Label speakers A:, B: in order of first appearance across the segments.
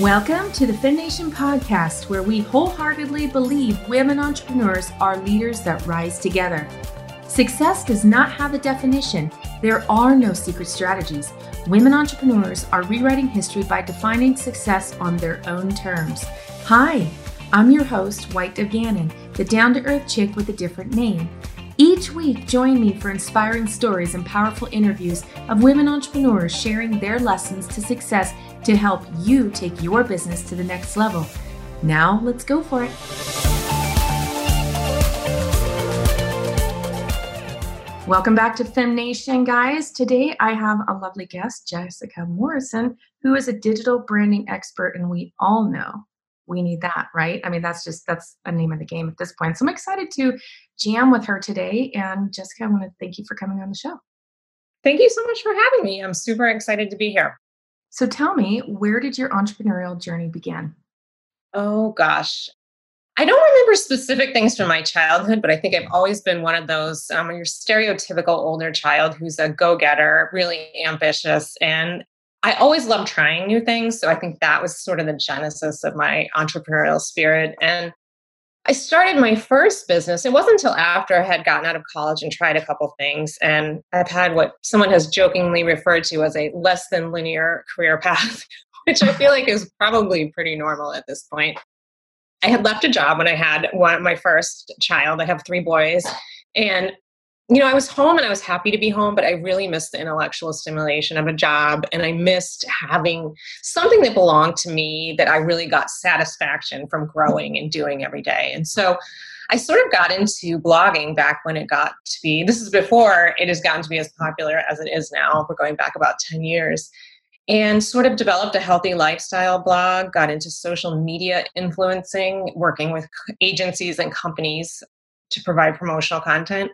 A: Welcome to the FemNation podcast, where we wholeheartedly believe women entrepreneurs are leaders that rise together. Success does not have a definition. There are no secret strategies. Women entrepreneurs are rewriting history by defining success on their own terms. Hi, I'm your host, White Gannon, the down to earth chick with a different name. Each week, join me for inspiring stories and powerful interviews of women entrepreneurs sharing their lessons to success to help you take your business to the next level. Now, let's go for it. Welcome back to Fem Nation, guys. Today I have a lovely guest, Jessica Morrison, who is a digital branding expert, and we all know we need that, right? I mean, that's just that's a name of the game at this point. So I'm excited to jam with her today. And Jessica, I want to thank you for coming on the show.
B: Thank you so much for having me. I'm super excited to be here.
A: So tell me, where did your entrepreneurial journey begin?
B: Oh, gosh. I don't remember specific things from my childhood, but I think I've always been one of those um, your stereotypical older child who's a go getter, really ambitious. And I always loved trying new things. So I think that was sort of the genesis of my entrepreneurial spirit. And I started my first business. It wasn't until after I had gotten out of college and tried a couple things. And I've had what someone has jokingly referred to as a less than linear career path, which I feel like is probably pretty normal at this point. I had left a job when I had one my first child. I have three boys. And you know, I was home and I was happy to be home, but I really missed the intellectual stimulation of a job. And I missed having something that belonged to me that I really got satisfaction from growing and doing every day. And so I sort of got into blogging back when it got to be, this is before it has gotten to be as popular as it is now. We're going back about 10 years. And sort of developed a healthy lifestyle blog, got into social media influencing, working with agencies and companies to provide promotional content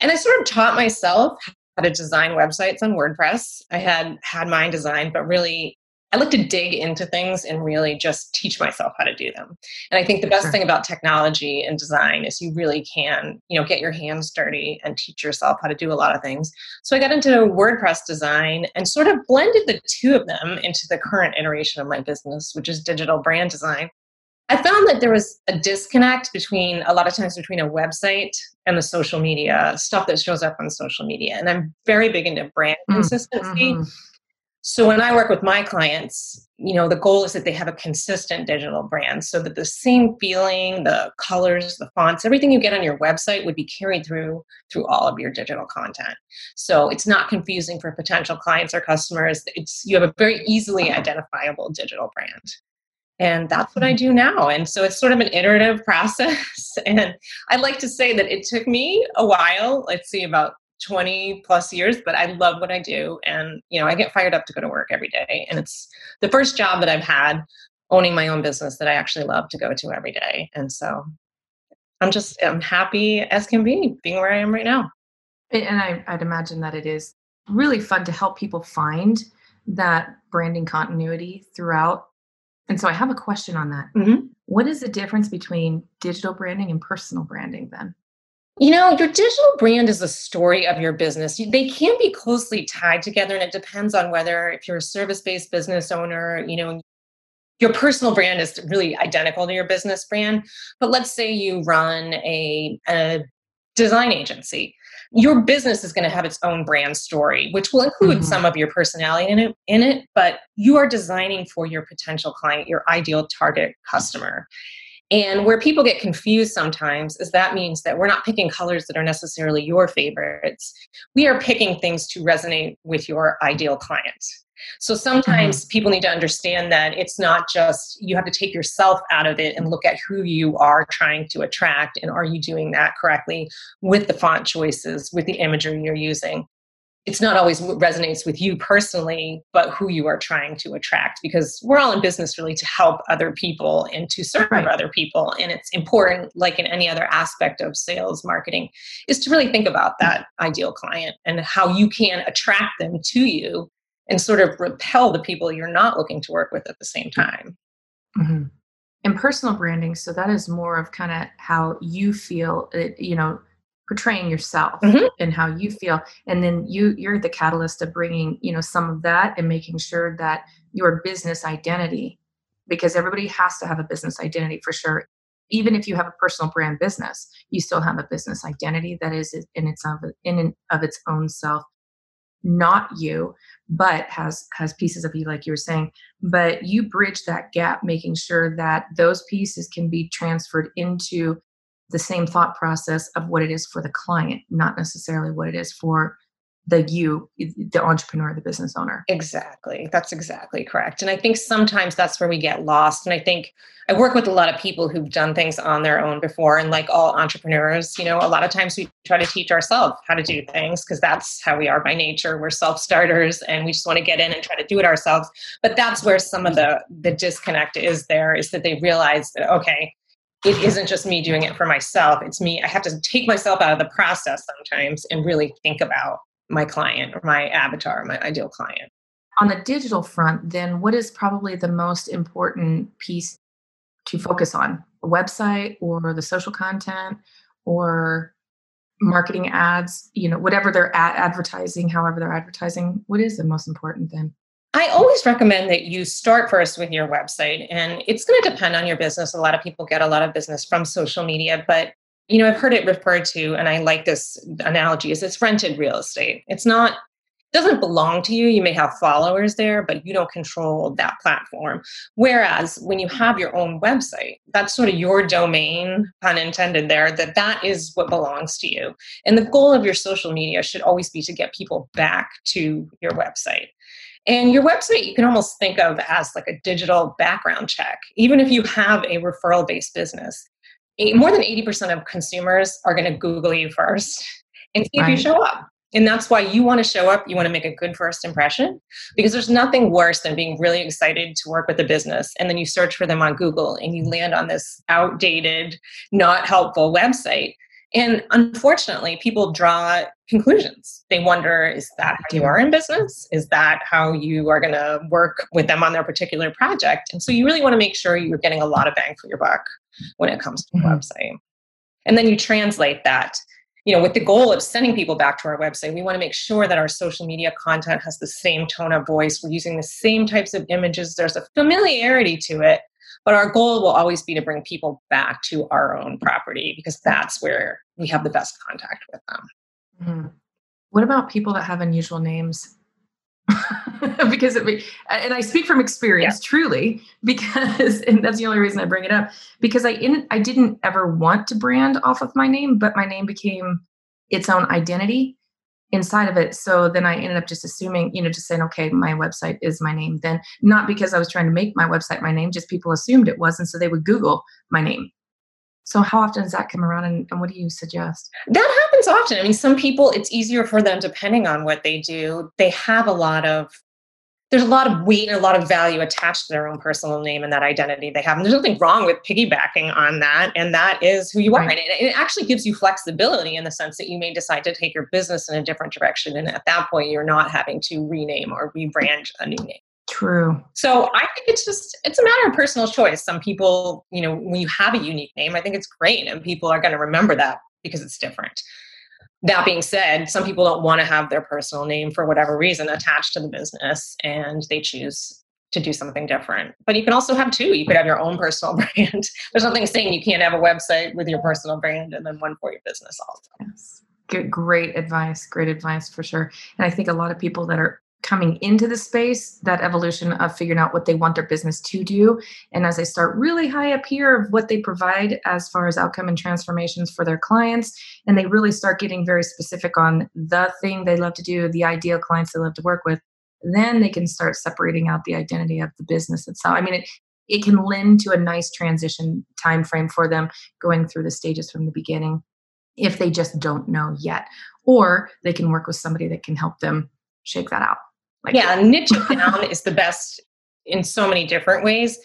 B: and I sort of taught myself how to design websites on WordPress. I had had mine designed, but really I like to dig into things and really just teach myself how to do them. And I think the best thing about technology and design is you really can, you know, get your hands dirty and teach yourself how to do a lot of things. So I got into WordPress design and sort of blended the two of them into the current iteration of my business, which is digital brand design. I found that there was a disconnect between a lot of times between a website and the social media stuff that shows up on social media. And I'm very big into brand mm, consistency. Mm-hmm. So when I work with my clients, you know, the goal is that they have a consistent digital brand so that the same feeling, the colors, the fonts, everything you get on your website would be carried through through all of your digital content. So it's not confusing for potential clients or customers. It's you have a very easily identifiable digital brand and that's what i do now. And so it's sort of an iterative process. And i'd like to say that it took me a while let's see about 20 plus years but i love what i do. And you know i get fired up to go to work every day. And it's the first job that i've had owning my own business that i actually love to go to every day. And so i'm just i'm happy as can be being where i am right now.
A: And I, i'd imagine that it is really fun to help people find that branding continuity throughout and so I have a question on that. Mm-hmm. What is the difference between digital branding and personal branding then?
B: You know, your digital brand is the story of your business. They can be closely tied together, and it depends on whether, if you're a service based business owner, you know, your personal brand is really identical to your business brand. But let's say you run a, a design agency your business is going to have its own brand story, which will include mm-hmm. some of your personality in it, in it, but you are designing for your potential client, your ideal target customer. And where people get confused sometimes is that means that we're not picking colors that are necessarily your favorites. We are picking things to resonate with your ideal client. So sometimes mm-hmm. people need to understand that it's not just you have to take yourself out of it and look at who you are trying to attract and are you doing that correctly with the font choices, with the imagery you're using. It's not always what resonates with you personally, but who you are trying to attract because we're all in business really to help other people and to serve right. other people. And it's important, like in any other aspect of sales marketing, is to really think about that ideal client and how you can attract them to you and sort of repel the people you're not looking to work with at the same time.
A: Mm-hmm. And personal branding, so that is more of kind of how you feel, it, you know, portraying yourself mm-hmm. and how you feel, and then you you're the catalyst of bringing, you know, some of that and making sure that your business identity because everybody has to have a business identity for sure. Even if you have a personal brand business, you still have a business identity that is in its of in and of its own self, not you, but has has pieces of you, like you were saying. But you bridge that gap, making sure that those pieces can be transferred into the same thought process of what it is for the client, not necessarily what it is for the you the entrepreneur the business owner.
B: Exactly. That's exactly correct. And i think sometimes that's where we get lost. And i think i work with a lot of people who've done things on their own before. And like all entrepreneurs you know a lot of times we try to teach ourselves how to do things because that's how we are by nature. We're self-starters and we just want to get in and try to do it ourselves. But that's where some of mm-hmm. the the disconnect is there is that they realize that okay it isn't just me doing it for myself it's me i have to take myself out of the process sometimes and really think about my client or my avatar, my ideal client.
A: On the digital front, then what is probably the most important piece to focus on? A website or the social content or marketing ads, you know, whatever they're ad- advertising, however they're advertising, what is the most important then?
B: I always recommend that you start first with your website, and it's going to depend on your business. A lot of people get a lot of business from social media, but you know, I've heard it referred to, and I like this analogy, is it's rented real estate. It's not doesn't belong to you. You may have followers there, but you don't control that platform. Whereas when you have your own website, that's sort of your domain, pun intended there, that that is what belongs to you. And the goal of your social media should always be to get people back to your website. And your website, you can almost think of as like a digital background check. Even if you have a referral based business, more than 80% of consumers are going to Google you first and see right. if you show up. And that's why you want to show up. You want to make a good first impression because there's nothing worse than being really excited to work with a business. And then you search for them on Google and you land on this outdated, not helpful website. And unfortunately, people draw conclusions. They wonder is that how you are in business? Is that how you are going to work with them on their particular project? And so you really want to make sure you're getting a lot of bang for your buck when it comes to the mm-hmm. website. And then you translate that. You know, with the goal of sending people back to our website, we want to make sure that our social media content has the same tone of voice. We're using the same types of images. There's a familiarity to it, but our goal will always be to bring people back to our own property because that's where we have the best contact with them.
A: Mm-hmm. What about people that have unusual names? because it, and I speak from experience yeah. truly because and that's the only reason I bring it up because I in, I didn't ever want to brand off of my name but my name became its own identity inside of it so then I ended up just assuming you know just saying okay my website is my name then not because I was trying to make my website my name just people assumed it was and so they would google my name so how often does that come around and, and, what do you suggest?
B: That happens often. I mean, some people it's easier for them depending on what they do. They have a lot of there's a lot of weight and a lot of value attached to their own personal name and that identity they have. And there's nothing wrong with piggybacking on that. And that is who you are. Right. And it, it actually gives you flexibility in the sense that you may decide to take your business in a different direction. And at that point, you're not having to rename or rebrand a new name.
A: True.
B: So I think it's just it's a matter of personal choice. Some people, you know, when you have a unique name, I think it's great and people are going to remember that because it's different. That being said, some people don't want to have their personal name for whatever reason attached to the business and they choose to do something different. But you can also have two. You could have your own personal brand. There's nothing saying you can't have a website with your personal brand and then one for your business also.
A: Yes. Good, great advice. Great advice for sure. And I think a lot of people that are coming into the space, that evolution of figuring out what they want their business to do. And as they start really high up here of what they provide as far as outcome and transformations for their clients, and they really start getting very specific on the thing they love to do, the ideal clients they love to work with, then they can start separating out the identity of the business itself. I mean, it, it can lend to a nice transition time frame for them going through the stages from the beginning if they just don't know yet or they can work with somebody that can help them shake that out
B: like, yeah, niche down is the best in so many different ways.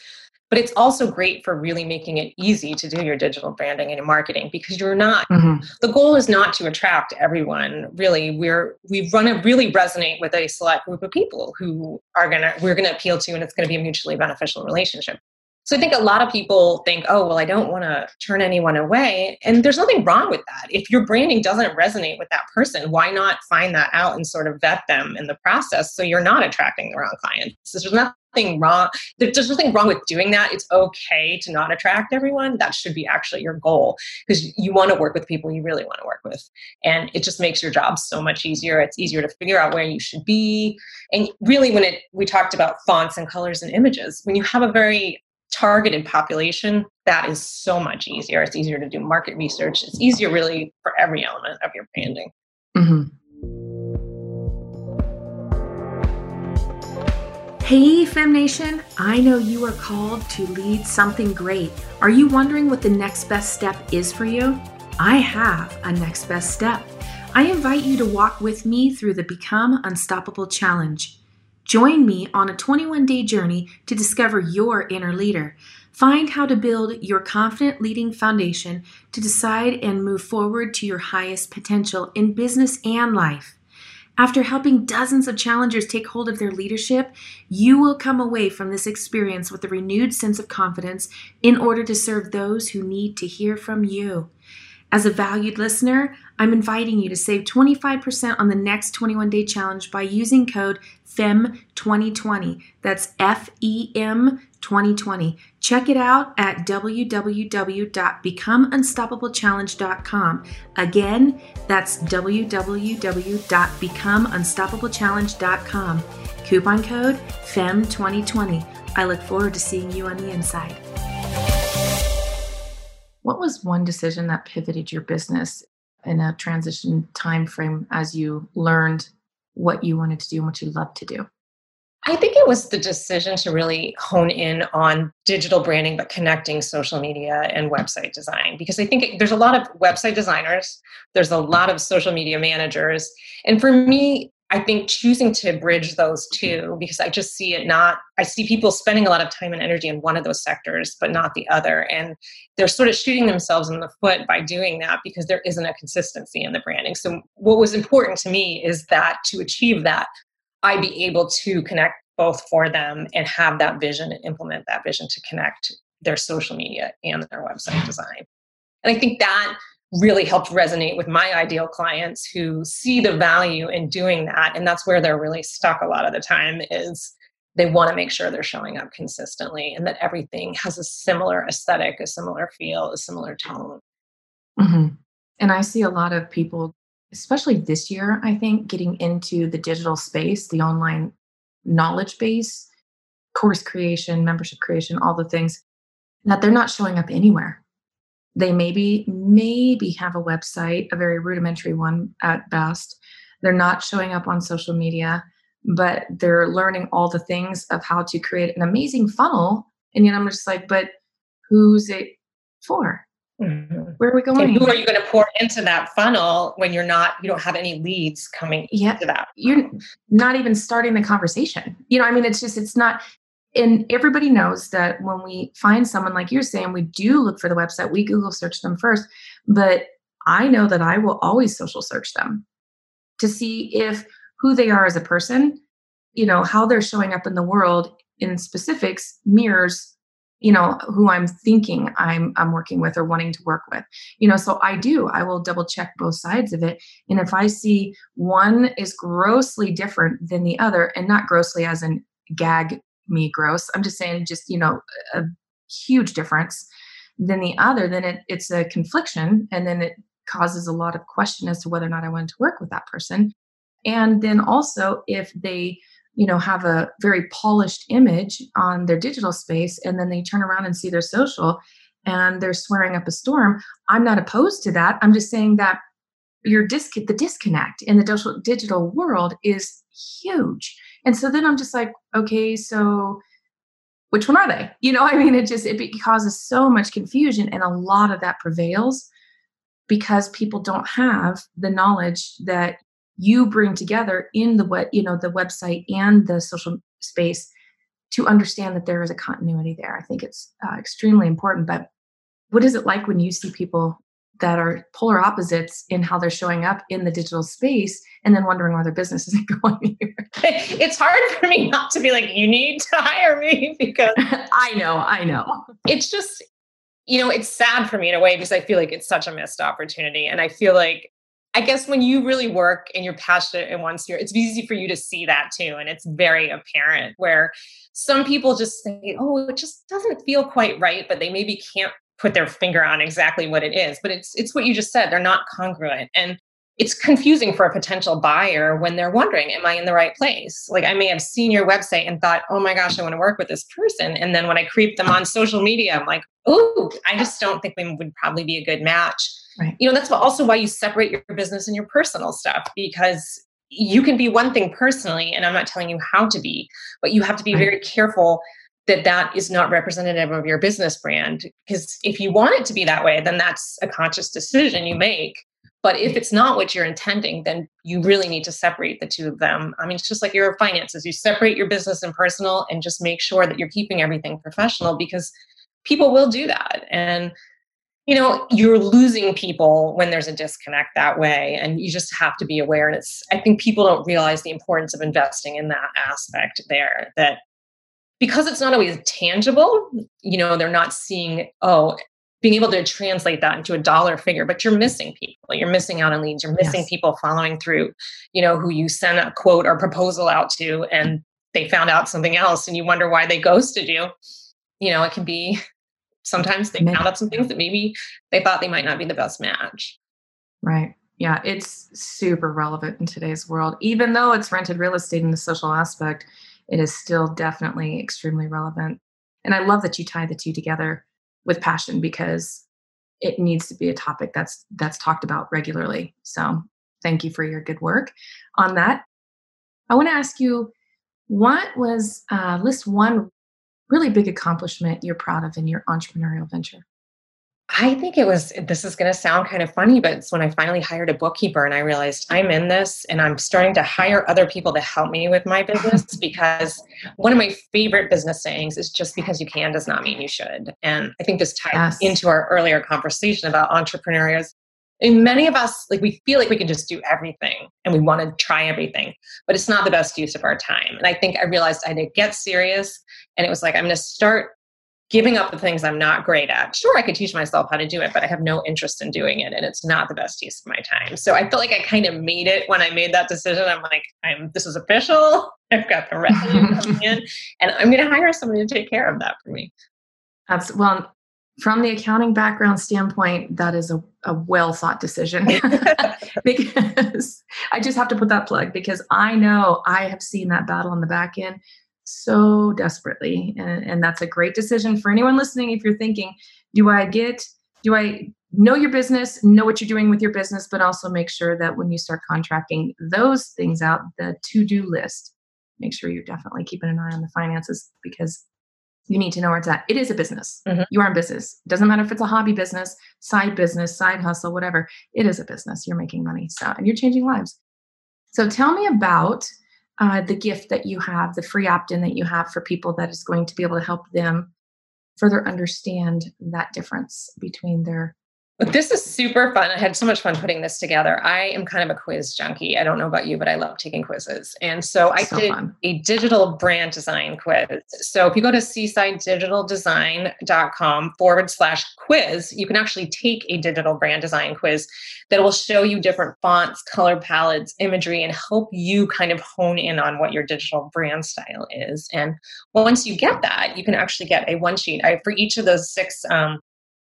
B: But it's also great for really making it easy to do your digital branding and marketing because you're not mm-hmm. the goal is not to attract everyone. Really, we're we run to really resonate with a select group of people who are gonna we're gonna appeal to and it's gonna be a mutually beneficial relationship. So I think a lot of people think, oh, well, I don't want to turn anyone away. And there's nothing wrong with that. If your branding doesn't resonate with that person, why not find that out and sort of vet them in the process so you're not attracting the wrong clients? There's nothing wrong. There's nothing wrong with doing that. It's okay to not attract everyone. That should be actually your goal because you want to work with people you really want to work with. And it just makes your job so much easier. It's easier to figure out where you should be. And really, when it we talked about fonts and colors and images, when you have a very targeted population, that is so much easier. It's easier to do market research. It's easier, really, for every element of your branding. Mm-hmm.
A: Hey, Fem Nation, I know you are called to lead something great. Are you wondering what the next best step is for you? I have a next best step. I invite you to walk with me through the Become Unstoppable Challenge. Join me on a 21 day journey to discover your inner leader. Find how to build your confident leading foundation to decide and move forward to your highest potential in business and life. After helping dozens of challengers take hold of their leadership, you will come away from this experience with a renewed sense of confidence in order to serve those who need to hear from you. As a valued listener, I'm inviting you to save 25% on the next 21 day challenge by using code FEM2020. That's F E M 2020. Check it out at www.becomeunstoppable.challenge.com. Again, that's www.becomeunstoppable.challenge.com. Coupon code FEM2020. I look forward to seeing you on the inside. What was one decision that pivoted your business in a transition time frame as you learned what you wanted to do and what you loved to do?
B: I think it was the decision to really hone in on digital branding, but connecting social media and website design. Because I think it, there's a lot of website designers, there's a lot of social media managers. And for me, I think choosing to bridge those two, because I just see it not, I see people spending a lot of time and energy in one of those sectors, but not the other. And they're sort of shooting themselves in the foot by doing that because there isn't a consistency in the branding. So, what was important to me is that to achieve that, I be able to connect both for them and have that vision and implement that vision to connect their social media and their website design. And I think that really helped resonate with my ideal clients who see the value in doing that. And that's where they're really stuck a lot of the time is they want to make sure they're showing up consistently and that everything has a similar aesthetic a similar feel a similar tone.
A: Mm-hmm. and i see a lot of people especially this year i think getting into the digital space the online knowledge base course creation membership creation all the things that they're not showing up anywhere they maybe maybe have a website, a very rudimentary one at best. They're not showing up on social media, but they're learning all the things of how to create an amazing funnel. And yet I'm just like, but who's it for? Mm-hmm. Where are we going?
B: And who are you going to pour into that funnel when you're not, you don't have any leads coming yeah, to that?
A: You're not even starting the conversation. You know, I mean, it's just, it's not, and everybody knows that when we find someone like you're saying, we do look for the website, we Google search them first. But I know that I will always social search them to see if who they are as a person, you know, how they're showing up in the world in specifics mirrors you know who i'm thinking i'm i'm working with or wanting to work with you know so i do i will double check both sides of it and if i see one is grossly different than the other and not grossly as in gag me gross. I'm just saying, just, you know, a huge difference than the other, then it, it's a confliction. And then it causes a lot of question as to whether or not I want to work with that person. And then also, if they, you know, have a very polished image on their digital space and then they turn around and see their social and they're swearing up a storm, I'm not opposed to that. I'm just saying that your disc the disconnect in the digital world is huge and so then I'm just like, okay, so which one are they? You know, I mean, it just it causes so much confusion, and a lot of that prevails because people don't have the knowledge that you bring together in the what you know the website and the social space to understand that there is a continuity there. I think it's uh, extremely important. But what is it like when you see people that are polar opposites in how they're showing up in the digital space and then wondering why their business isn't going here.
B: It's hard for me not to be like, you need to hire me because
A: I know, I know.
B: It's just, you know, it's sad for me in a way because I feel like it's such a missed opportunity. And I feel like I guess when you really work and you're passionate in one sphere, it's easy for you to see that too. And it's very apparent where some people just say, oh, it just doesn't feel quite right, but they maybe can't put their finger on exactly what it is. But it's it's what you just said. They're not congruent. And it's confusing for a potential buyer when they're wondering, am I in the right place? Like I may have seen your website and thought, oh my gosh, I want to work with this person. And then when I creep them on social media, I'm like, oh, I just don't think we would probably be a good match Right. You know, that's also why you separate your business and your personal stuff because you can be one thing personally, and I'm not telling you how to be, but you have to be right. very careful that that is not representative of your business brand. Because if you want it to be that way, then that's a conscious decision you make. But if mm. it's not what you're intending, then you really need to separate the two of them. I mean, it's just like your finances. You separate your business and personal and just make sure that you're keeping everything professional because people will do that. And you know you're losing people when there's a disconnect that way and you just have to be aware and it's i think people don't realize the importance of investing in that aspect there that because it's not always tangible you know they're not seeing oh being able to translate that into a dollar figure but you're missing people you're missing out on leads you're missing yes. people following through you know who you send a quote or proposal out to and they found out something else and you wonder why they ghosted you you know it can be sometimes they found out some things that maybe they thought they might not be the best match.
A: Right. Yeah, it's super relevant in today's world. Even though it's rented real estate in the social aspect, it is still definitely extremely relevant. And I love that you tie the two together with passion because it needs to be a topic that's that's talked about regularly. So, thank you for your good work on that. I want to ask you what was uh, list one really big accomplishment you're proud of in your entrepreneurial venture?
B: I think it was, this is going to sound kind of funny, but it's when I finally hired a bookkeeper and I realized I'm in this and I'm starting to hire other people to help me with my business because one of my favorite business sayings is just because you can does not mean you should. And I think this ties yes. into our earlier conversation about entrepreneurs and many of us like we feel like we can just do everything and we want to try everything but it's not the best use of our time and i think i realized i had to get serious and it was like i'm going to start giving up the things i'm not great at. Sure i could teach myself how to do it but i have no interest in doing it and it's not the best use of my time. So i felt like i kind of made it when i made that decision. I'm like i'm this is official. I've got the revenue coming in and i'm going to hire somebody to take care of that for me.
A: That's well from the accounting background standpoint, that is a, a well thought decision. Because I just have to put that plug because I know I have seen that battle on the back end so desperately. And, and that's a great decision for anyone listening. If you're thinking, do I get, do I know your business, know what you're doing with your business, but also make sure that when you start contracting those things out, the to do list, make sure you're definitely keeping an eye on the finances because you need to know where it's at. It is a business. Mm-hmm. You are in business. It doesn't matter if it's a hobby business, side business, side hustle, whatever. It is a business. You're making money. So, and you're changing lives. So, tell me about uh, the gift that you have, the free opt in that you have for people that is going to be able to help them further understand that difference between their
B: this is super fun. I had so much fun putting this together. I am kind of a quiz junkie. I don't know about you, but I love taking quizzes. And so I so did fun. a digital brand design quiz. So if you go to seasidedigitaldesign.com forward slash quiz, you can actually take a digital brand design quiz that will show you different fonts, color palettes, imagery, and help you kind of hone in on what your digital brand style is. And once you get that, you can actually get a one sheet. I, for each of those six um,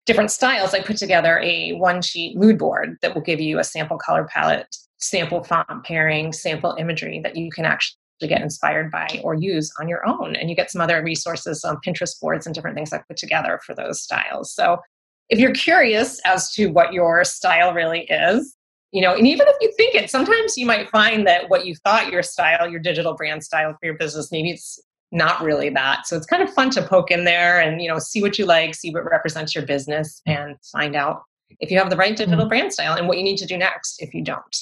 B: different styles, I put together a one sheet mood board that will give you a sample color palette, sample font pairing, sample imagery that you can actually get inspired by or use on your own. And you get some other resources on Pinterest boards and different things I put together for those styles. So if you're curious as to what your style really is, you know, and even if you think it, sometimes you might find that what you thought your style, your digital brand style for your business, maybe it's not really that. So it's kind of fun to poke in there and, you know, see what you like, see what represents your business and find out if you have the right digital mm-hmm. brand style and what you need to do next if you don't.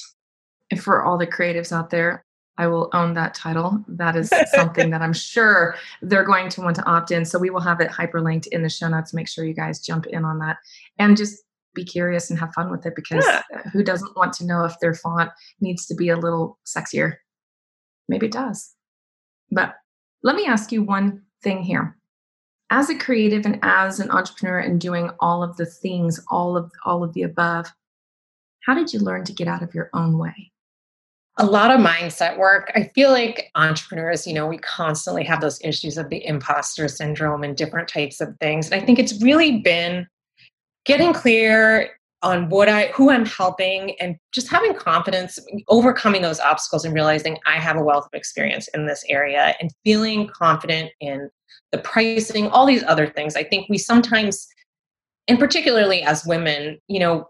A: And for all the creatives out there, I will own that title. That is something that I'm sure they're going to want to opt in. So we will have it hyperlinked in the show notes. Make sure you guys jump in on that and just be curious and have fun with it because yeah. who doesn't want to know if their font needs to be a little sexier? Maybe it does. But let me ask you one thing here. As a creative and as an entrepreneur and doing all of the things, all of all of the above, How did you learn to get out of your own way?
B: a lot of mindset work. I feel like entrepreneurs, you know, we constantly have those issues of the imposter syndrome and different types of things. And I think it's really been getting clear on what I who I'm helping and just having confidence overcoming those obstacles and realizing I have a wealth of experience in this area and feeling confident in the pricing all these other things. I think we sometimes and particularly as women you know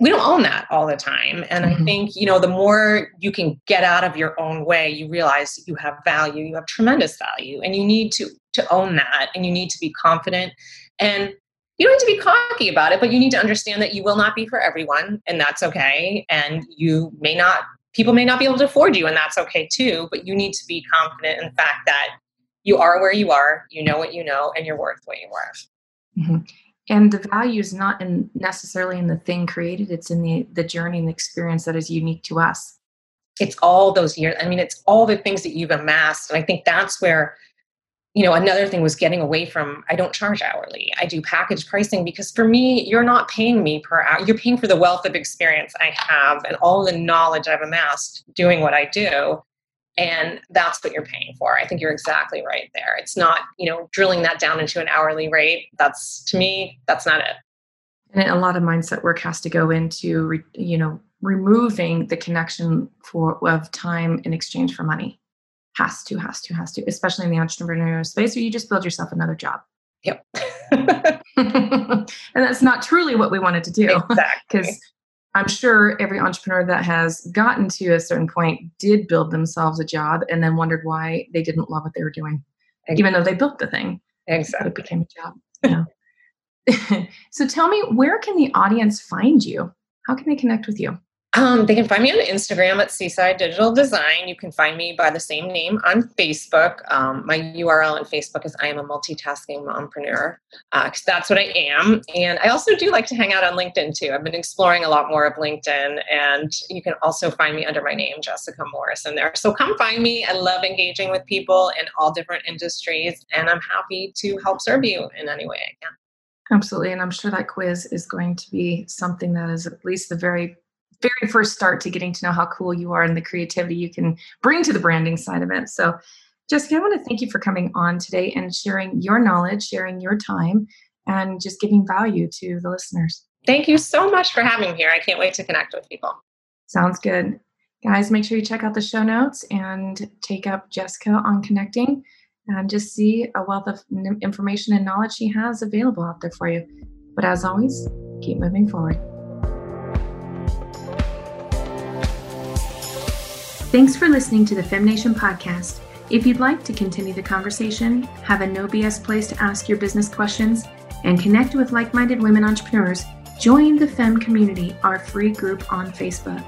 B: we don't own that all the time. And mm-hmm. i think you know the more you can get out of your own way you realize you have value you have tremendous value and you need to to own that and you need to be confident. And you don't need to be cocky about it but you need to understand that you will not be for everyone and that's okay. And you may not people may not be able to afford you and that's okay too but you need to be confident in the fact that you are where you are you know what you know and you're worth what you're worth.
A: Mm-hmm. And the value is not in necessarily in the thing created it's in the the journey and the experience that is unique to us.
B: It's all those years i mean it's all the things that you've amassed and i think that's where you know another thing was getting away from i don't charge hourly i do package pricing because for me you're not paying me per hour you're paying for the wealth of experience i have and all the knowledge i've amassed doing what i do and that's what you're paying for. I think you're exactly right there. It's not you know drilling that down into an hourly rate that's to me that's not it.
A: And a lot of mindset work has to go into you know removing the connection for of time in exchange for money has to has to has to especially in the entrepreneurial space where you just build yourself another job
B: yep
A: and that's not truly what we wanted to do Exactly. because. I'm sure every entrepreneur that has gotten to a certain point did build themselves a job and then wondered why they didn't love what they were doing, exactly. even though they built the thing.
B: Exactly.
A: It became a job. Yeah. so tell me, where can the audience find you? How can they connect with you?
B: Um, they can find me on Instagram at Seaside Digital Design. You can find me by the same name on Facebook. Um, my URL on Facebook is I am a multitasking mompreneur because uh, that's what I am. And I also do like to hang out on LinkedIn too. I've been exploring a lot more of LinkedIn, and you can also find me under my name, Jessica Morrison, there. So come find me. I love engaging with people in all different industries, and I'm happy to help serve you in any way I can.
A: Absolutely. And I'm sure that quiz is going to be something that is at least the very very first start to getting to know how cool you are and the creativity you can bring to the branding side of it. So, Jessica, I want to thank you for coming on today and sharing your knowledge, sharing your time, and just giving value to the listeners.
B: Thank you so much for having me here. I can't wait to connect with people.
A: Sounds good. Guys, make sure you check out the show notes and take up Jessica on connecting and just see a wealth of information and knowledge she has available out there for you. But as always, keep moving forward. Thanks for listening to the FemNation podcast. If you'd like to continue the conversation, have a no BS place to ask your business questions, and connect with like minded women entrepreneurs, join the Fem community, our free group on Facebook.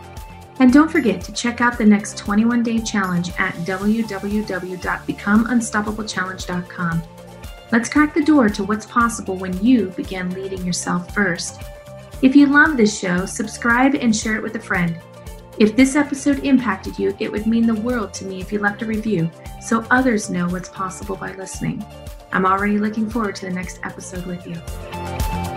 A: And don't forget to check out the next 21 day challenge at www.becomeunstoppablechallenge.com. Let's crack the door to what's possible when you begin leading yourself first. If you love this show, subscribe and share it with a friend. If this episode impacted you, it would mean the world to me if you left a review so others know what's possible by listening. I'm already looking forward to the next episode with you.